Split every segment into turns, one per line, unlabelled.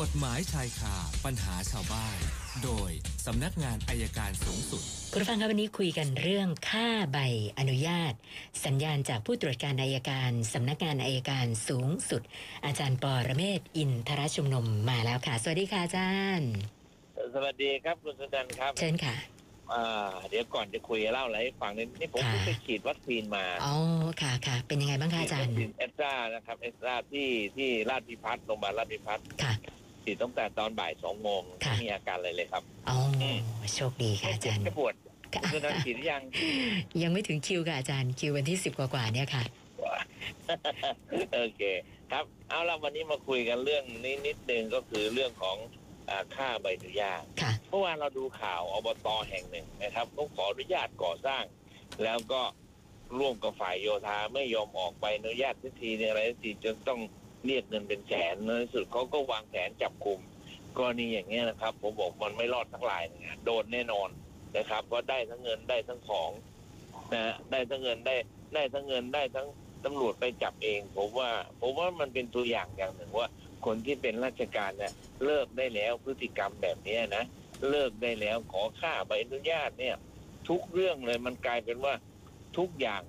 กฎหมายชายคาปัญหาชาวบ้าน โดยสำนักงานอายการสูงสุด
คุณผู้ฟังครับวันนี้คุยกันเรื่องค่าใบอนุญาต สัญญาณจากผู้ตรวจการอายการสำนักงานอายการสูงสุด อาจารย์ปอระเมศวร์อินทรชุมนุมมาแล้วค่ะ สวัสดีค่ะอาจารย์
สวัสดีครับคุณสุนันท์ครับ
เชิญค่ะ
อ่าเดี๋ยวก่อนจะคุยเล่าอะไรให้ฟังนิดนี่ผม
ค่ะ
เพิ่งไปฉีดวัคซีนมา
อ๋อค่ะค่ะเป็นยังไงบ้างคะอาจารย์
ฉีดวัคซีนเอสตรานะครับเอสตราที่ที่ราชพิพัฒน์โรงพยาบาลราชพิพัฒน์
ค่ะ
ฉีดตั้งแต่ตอนบ่ายสองโมง
ค่ะ
ไม่มีอาการอะไรเลยครับ
อ๋อโชคดีค่ะ
ไม่
อา
เจ็
จา
บ
รย์
ไม่ปวด
ค่ะ
คุณสุนันท์ฉีดหรือยัง
ยังไม่ถึงคิวค่ะอาจารย์คิววันที่สิบกว่าๆเนี่ยค่ะ
โอเคครับเอาละวันนี้มาคุยกันเรื่องนี้นิดนึงก็คือเรื่องของอ่าค่าใบอนุญาต
ค่ะ
เมื่อวานเราดูข่าวอบตแห่งหนึ่งนะครับต้องขออนุญาตก่อสร้าง แล้วก็ร่วมกับฝ่ายโยธาไม่ยอมออกใบอนุญาตทันทีเนี่ยอะไรทันทีจนต้อง เรียกเงินเป็นแสนในที่สุดเขาก็วางแผนจับกลุ่มกรณีอย่างเงี้ยนะครับ ผมบอกมันไม่รอดทั้งหลายเนี่ยโดนแน่นอนนะครับเพราะได้ทั้งเงินได้ทั้งของนะได้ทั้งเงินได้ได้ทั้งเงินได้ทั้งตำรวจไปจับเอง ผมว่า ผมว่ามันเป็นตัวอย่างอย่างหนึ่งว่า คนที่เป็นราชการเนี่ยเลิกได้แล้วพฤติกรรมแบบเนี้ยนะเลิกได้แล้วขอค่าใบอนุญาตเนี่ย ทุกเรื่องเลยมันกลายเป็นว่าทุกอย่าง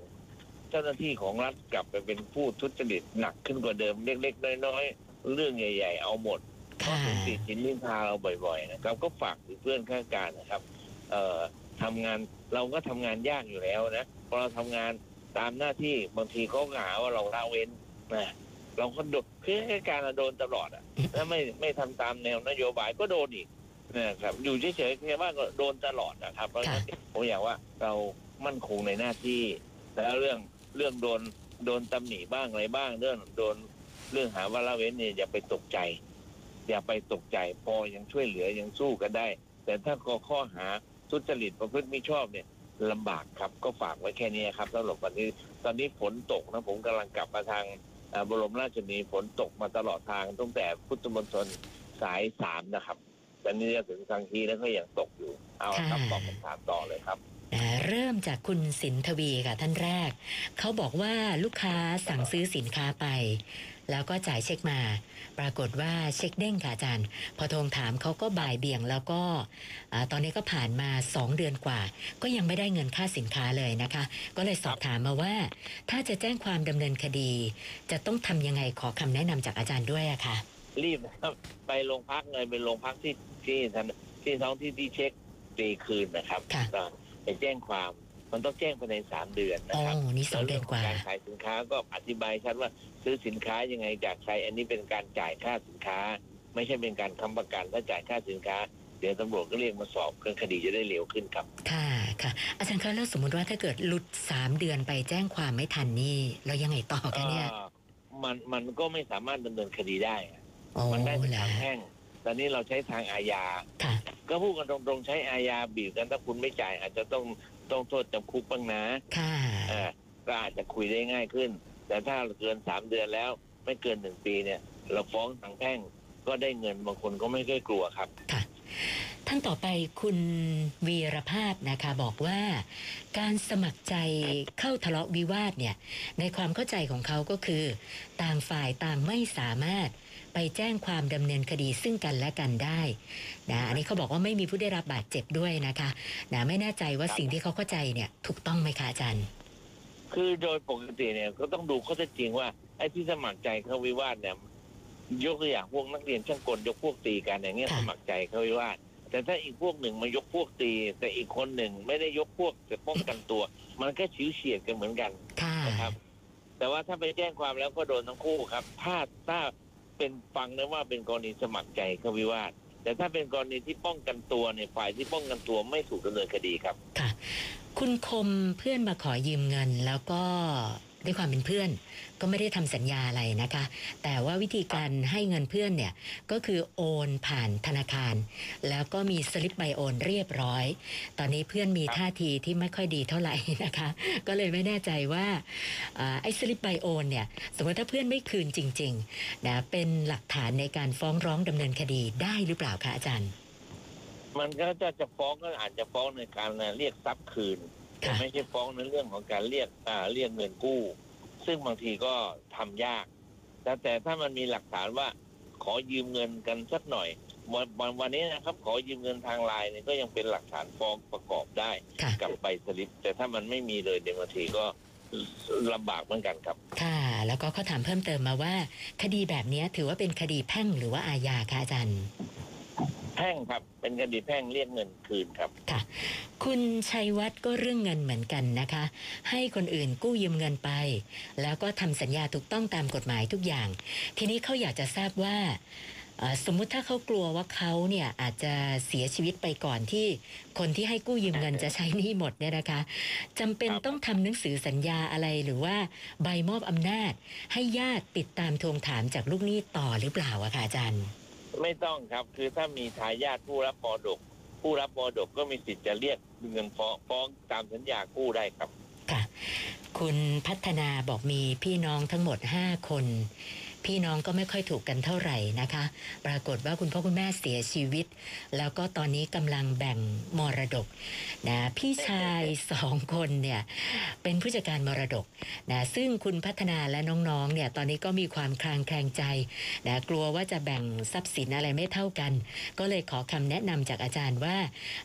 เจ้าหน้าที่ของรัฐกลับไปเป็นผู้ทุจริตหนักขึ้นกว่าเดิมเล็กๆน้อยๆเรื่องใหญ่ ๆ เอาหมดเพราะ
ค่ะ
ถึงติดสินนินทาเราบ่อย ๆ นะครับก็ฝากถึงเพื่อนข้างการนะครับ เอ่อทำงานเราก็ทำงานยากอยู่แล้วนะพอเราทำงานตามหน้าที่บางทีเขาก็หาว่าเราละเว้นนะเราก็โดนคือข้าราชการเราโดนตลอดอะถ้าไม่ไม่ทำตามแนวนโยบายก็โดนอีกนะครับอยู่เฉยๆแค่ว่าก็โดนตลอดนะครับเพราะฉะนั้นผมอยากว่าเรามั่นคงในหน้าที่แล้วเรื่อง เรื่องโดนโดนตำหนิบ้างอะไรบ้างเรื่องโดนเรื่องหาว่าละเว้นเนี่ยอย่าไปตกใจ อย่าไปตกใจพอยังช่วยเหลือยังสู้กันได้ แต่ถ้าก็ข้อหาทุจริตประพฤติมิชอบเนี่ยลำบากครับก็ฝากไว้แค่นี้ครับสำหรับวันนี้ตอนนี้ฝนตกนะผมกำลังกลับมาทางอ่าบรมราชชนนีฝนตกมาตลอดทางตั้งแต่พุทธมณฑลสายสามนะครับตอนนี้จะถึงทางทีแล้วก็ยังตกอยู่ เอาครับตอบคำถามต่อเลยครับ
นะเริ่มจากคุณสินทวีค่ะท่านแรก เขาบอกว่าลูกค้าสั่งซื้อสินค้าไป แล้วก็จ่ายเช็คมา ปรากฏว่าเช็คเด้งค่ะอาจารย์ พอโทรถามเขาก็บ่ายเบี่ยง แล้วก็อ่าตอนนี้ก็ผ่านมา 2 เดือนกว่า ก็ยังไม่ได้เงินค่าสินค้าเลยนะคะ ก็เลยสอบถามมาว่า ถ้าจะแจ้งความดำเนินคดี จะต้องทำยังไงขอคำแนะนำจากอาจารย์ด้วยอะค่ะ
รีบนะครับไปโรงพักเลยเป็นโรงพักที่ที่ทันที่ท้องที่ที่เช็คตีคืนนะครับ
ค่ะ
ก็ ไปแจ้งความมันต้องแจ้งภายในสามเดือนนะ
อ๋อ
ครับ
นี่สองเดือนกว่า
แล้วเรื่องของการขายสินค้าก็อธิบายชัดว่าซื้อสินค้ายังไงจากใครอันนี้เป็นการจ่ายค่าสินค้า ไม่ใช่เป็นการค้ำประกันถ้าจ่ายค่าสินค้าเดี๋ยวตำรวจก็เรียกมาสอบเครื่องคดีจะได้เร็วขึ้นครับ
ค่ะค่ะ อาจารย์คะแล้วสมมติว่าถ้าเกิดหลุดสามเดือนไปแจ้งความไม่ทันนี่เรายังไงต่อกันเนี่ย
เอ่อมันมันก็ไม่สามารถดำเนินคดีได้อะ
โอ้
มันได้แต่
เหรอ
ทางแพ่ง ตอนนี้เราใช้ทางอาญา
ค่ะ
ก็พูดกันตรงๆใช้อาญาบีบกันถ้าคุณไม่จ่าย อาจจะต้องต้องโทษจำคุกบ้างนะ
ค่ะ
อ่าก็อาจจะคุยได้ง่ายขึ้น แต่ถ้าเกินสามเดือนแล้ว ไม่เกินหนึ่งปีเนี่ย เราฟ้องทางแพ่งก็ได้เงินบางคนก็ไม่ค่อยกลัวครับ
ท่านต่อไปคุณวีรภาพนะคะบอกว่า การสมัครใจเข้าทะเลาะวิวาทเนี่ยในความเข้าใจของเขาก็คือ ต่างฝ่ายต่างไม่สามารถไปแจ้งความดำเนินคดีซึ่งกันและกันได้นะอันนี้เขาบอกว่าไม่มีผู้ได้รับบาดเจ็บด้วยนะคะนะไม่แน่ใจว่า
ครับ
สิ่งที่เขาเข้าใจเนี่ยถูกต้องไหมคะอาจารย์
คือโดยปกติเนี่ยก็ต้องดูข้อเท็จจริงว่าไอ้ที่สมัครใจเข้าวิวาทเนี่ยยกตัวอย่างพวกนักเรียนช่างกลยกพวกตีกันอย่างเงี้ย
ค่ะ
สมัครใจเข้าวิวาท แต่ถ้าอีกพวกหนึ่งมายกพวกตี แต่อีกคนหนึ่งไม่ได้ยกพวกจะป้องกันตัว มันก็ฉิวเฉียดกันเหมือนกัน
ค่ะ
นะครับ แต่ว่าถ้าไปแจ้งความแล้วก็โดนทั้งคู่ครับถ้าถ้าเป็นฟังนะว่าเป็นกรณีสมัครใจเข้าวิวาทแต่ถ้าเป็นกรณีที่ป้องกันตัวเนี่ยฝ่ายที่ป้องกันตัวไม่ถูกดำเนินคดีครับ
ค่ะ คุณคมเพื่อนมาขอยืมเงินแล้วก็ ด้วยความเป็นเพื่อน ก็ไม่ได้ทำสัญญาอะไรนะคะ แต่ว่าวิธีการให้เงินเพื่อนเนี่ยก็คือโอนผ่านธนาคาร แล้วก็มีสลิปใบโอนเรียบร้อย ตอนนี้เพื่อนมีท่าทีที่ไม่ค่อยดีเท่าไหร่นะคะ ก็เลยไม่แน่ใจว่าอไอ้สลิปใบโอนเนี่ยสมมติถ้าเพื่อนไม่คืนจริงๆนะเป็นหลักฐานในการฟ้องร้องดำเนินคดีได้หรือเปล่าคะอาจารย์
มันก็จะจะฟ้องก็อาจจะฟ้องในการเรียกทรัพย์คืน
ค่ะ
ไม่ใช่ฟ้องในเรื่องของการเรียกอ่าเรียกเงินกู้ ซึ่งบางทีก็ทำยาก แต่แต่ถ้ามันมีหลักฐานว่า ขอยืมเงินกันสักหน่อยวันวันวันนี้นะครับ ขอยืมเงินทางไลน์เนี่ยก็ยังเป็นหลักฐานฟ้องประกอบได้
ค่ะ
กับใบสลิป แต่ถ้ามันไม่มีเลยเดี๋ยวบางทีก็ลำบากเหมือนกันครับ
ค่ะ แล้วก็เขาถามเพิ่มเติมมาว่า คดีแบบเนี้ยถือว่าเป็นคดีแพ่งหรือว่าอาญาคะอาจารย์
แพ่งครับ เป็นคดีแพ่งเรียกเงินคืนครับ
ค่ะ คุณชัยวัฒน์ก็เรื่องเงินเหมือนกันนะคะ ให้คนอื่นกู้ยืมเงินไป แล้วก็ทำสัญญาถูกต้องตามกฎหมายทุกอย่าง ทีนี้เขาอยากจะทราบว่าสมมุติถ้าเขากลัวว่าเขาเนี่ยอาจจะเสียชีวิตไปก่อนที่คนที่ให้กู้ยืมเงินจะใช้หนี้หมดเนี่ยนะคะจำเป็นต้องทำหนังสือสัญญาอะไรหรือว่าใบมอบอำนาจ ให้ญาติติดตามทวงถามจากลูกหนี้ต่อหรือเปล่าอะคะอาจารย์
ไม่ต้องครับคือถ้ามีทายาทผู้รับมรดก ผู้รับมรดกก็มีสิทธิ์จะเรียกเงินฟ้องฟ้องตามสัญญากู้ได้ครับ
ค่ะ คุณพัฒนาบอกมีพี่น้องทั้งหมด 5 คน พี่น้องก็ไม่ค่อยถูกกันเท่าไหร่นะคะ ปรากฏว่าคุณพ่อคุณแม่เสียชีวิต แล้วก็ตอนนี้กำลังแบ่งมรดกนะพี่ชายสองคนเนี่ยเป็นผู้จัดการมรดกนะซึ่งคุณพัฒนาและน้องๆเนี่ยตอนนี้ก็มีความคลางแคลงใจนะกลัวว่าจะแบ่งทรัพย์สินอะไรไม่เท่ากัน ก็เลยขอคำแนะนำจากอาจารย์ว่า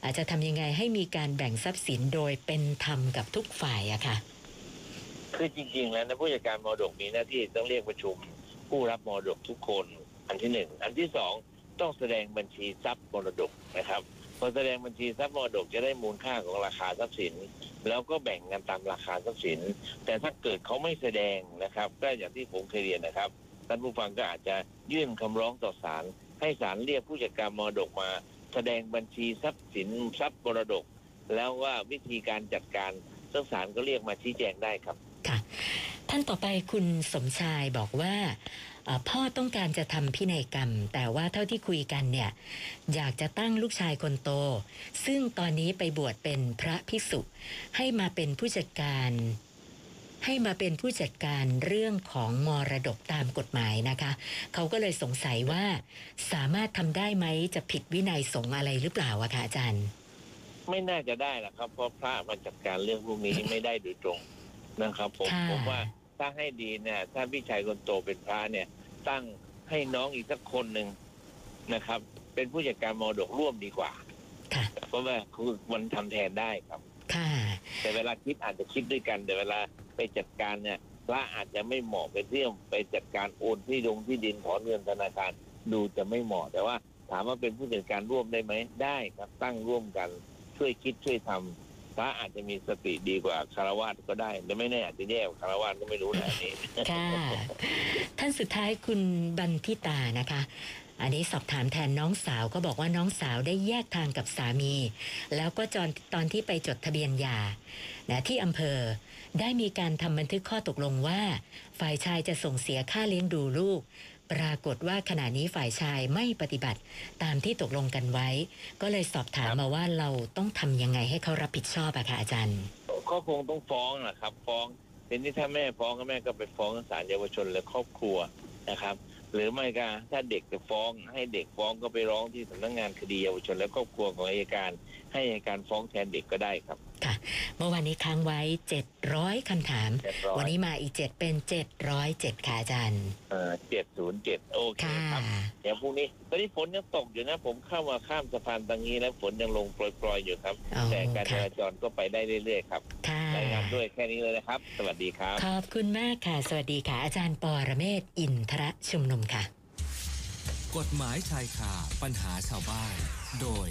อาจจะทำยังไงให้มีการแบ่งทรัพย์สินโดยเป็นธรรมกับทุกฝ่ายอะค่ะ
คือจริงๆแล้วนะผู้จัดการมรดกมีหน้าที่ต้องเรียกประชุม ผู้รับมรดกทุกคน อันที่หนึ่งอันที่สองต้องแสดงบัญชีทรัพย์มรดกนะครับพอแสดงบัญชีทรัพย์มรดกจะได้มูลค่าของราคาทรัพย์สิน แล้วก็แบ่งกันตามราคาทรัพย์สิน แต่ถ้าเกิดเขาไม่แสดงนะครับก็อย่างที่ผมเคยเรียนนะครับท่านผู้ฟังก็อาจจะยื่นคำร้องต่อศาลให้ศาลเรียกผู้จัดการมรดกมา แสดงบัญชีทรัพย์สินทรัพย์มรดก แล้วว่าวิธีการจัดการซึ่งศาลก็เรียกมาชี้แจงได้ครับ
ท่านต่อไปคุณสมชายบอกว่าเอ่อพ่อต้องการจะทำพินัยกรรม แต่ว่าเท่าที่คุยกันเนี่ยอยากจะตั้งลูกชายคนโต ซึ่งตอนนี้ไปบวชเป็นพระภิกษุ ให้มาเป็นผู้จัดการ ให้มาเป็นผู้จัดการเรื่องของมรดกตามกฎหมายนะคะ เขาก็เลยสงสัยว่าสามารถทำได้ไหมจะผิดวินัยสงฆ์อะไรหรือเปล่าอะคะอาจารย์
ไม่น่าจะได้หรอกครับเพราะพระมาจัดการเรื่องพวกนี้ไม่ได้โดยตรงนะครับผม
ค่ะ
ผมว่า ถ้าให้ดีเนี่ยถ้าพี่ชายคนโตเป็นพระเนี่ย ตั้งให้น้องอีกสักคนหนึ่งนะครับ เป็นผู้จัดการมรดกร่วมดีกว่า
ค่ะ
เพราะว่าคือมันทำแทนได้ครับ
ค่ะ
แต่เวลาคิดอาจจะคิดด้วยกัน แต่เวลาไปจัดการเนี่ยพระอาจจะไม่เหมาะไปเที่ยวไปจัดการโอนที่ดงที่ดินถอนเงินธนาคารดูจะไม่เหมาะ แต่ว่าถามว่าเป็นผู้จัดการร่วมได้ไหมได้ครับตั้งร่วมกันช่วยคิดช่วยทำ พระอาจจะมีสติดีกว่าคารวะก็ได้แต่ไม่แน่อาจจะแย่กว่าคารวะก็ไม่รู้นะนนี้
ค่ะท่านสุดท้ายคุณบันทิตานะคะ อันนี้สอบถามแทนน้องสาวก็บอกว่าน้องสาวได้แยกทางกับสามี แล้วก็จอนตอนที่ไปจดทะเบียนหย่านะที่อำเภอได้มีการทำบันทึกข้อตกลงว่า ฝ่ายชายจะส่งเสียค่าเลี้ยงดูลูก ปรากฏว่าขณะนี้ฝ่ายชายไม่ปฏิบัติตามที่ตกลงกันไว้ ก็เลยสอบถามมาว่าเราต้องทำยังไงให้เขารับผิดชอบอะคะอาจารย์
ก็คงต้องฟ้องนะครับ ฟ้องทีนี้ถ้าแม่ฟ้องก็แม่ก็ไปฟ้องศาลเยาวชนและครอบครัวนะครับ หรือไม่ก็ถ้าเด็กจะฟ้องให้เด็กฟ้องก็ไปร้องที่สำนักงานคดีเยาวชนและครอบครัวของอัยการ ให้อัยการฟ้องแทนเด็กก็ได้ครับ
เมื่อวานนี้ค้างไว้ 700 คำถาม
เรียบร้อ
วัน
ย
นี้มาอีก 7 เป็น 707 ค่ะอาจารย์
เจ็ดศูนย์เจ็ดโอเค
ค่ะ
ครับ เดี๋ยวพรุ่งนี้ตอนนี้ฝนยังตกอยู่นะ ผมเข้ามาข้ามสะพานตรงนี้แล้วฝนยังลงโปรยๆอยู่ครับ
อ๋อ
แต่การจ
ค่ะ
ราจรก็ไปได้เรื่อยๆครับ
ค่ะ
รายงานด้วยแค่นี้เลยนะครับ สวัสดีครับ
ขอบคุณมากค่ะ สวัสดีค่ะ อาจารย์ปอระเมศวร์อินทรชุมนุมค่ะ
กฎหมายชายคาปัญหาชาวบ้าน โดย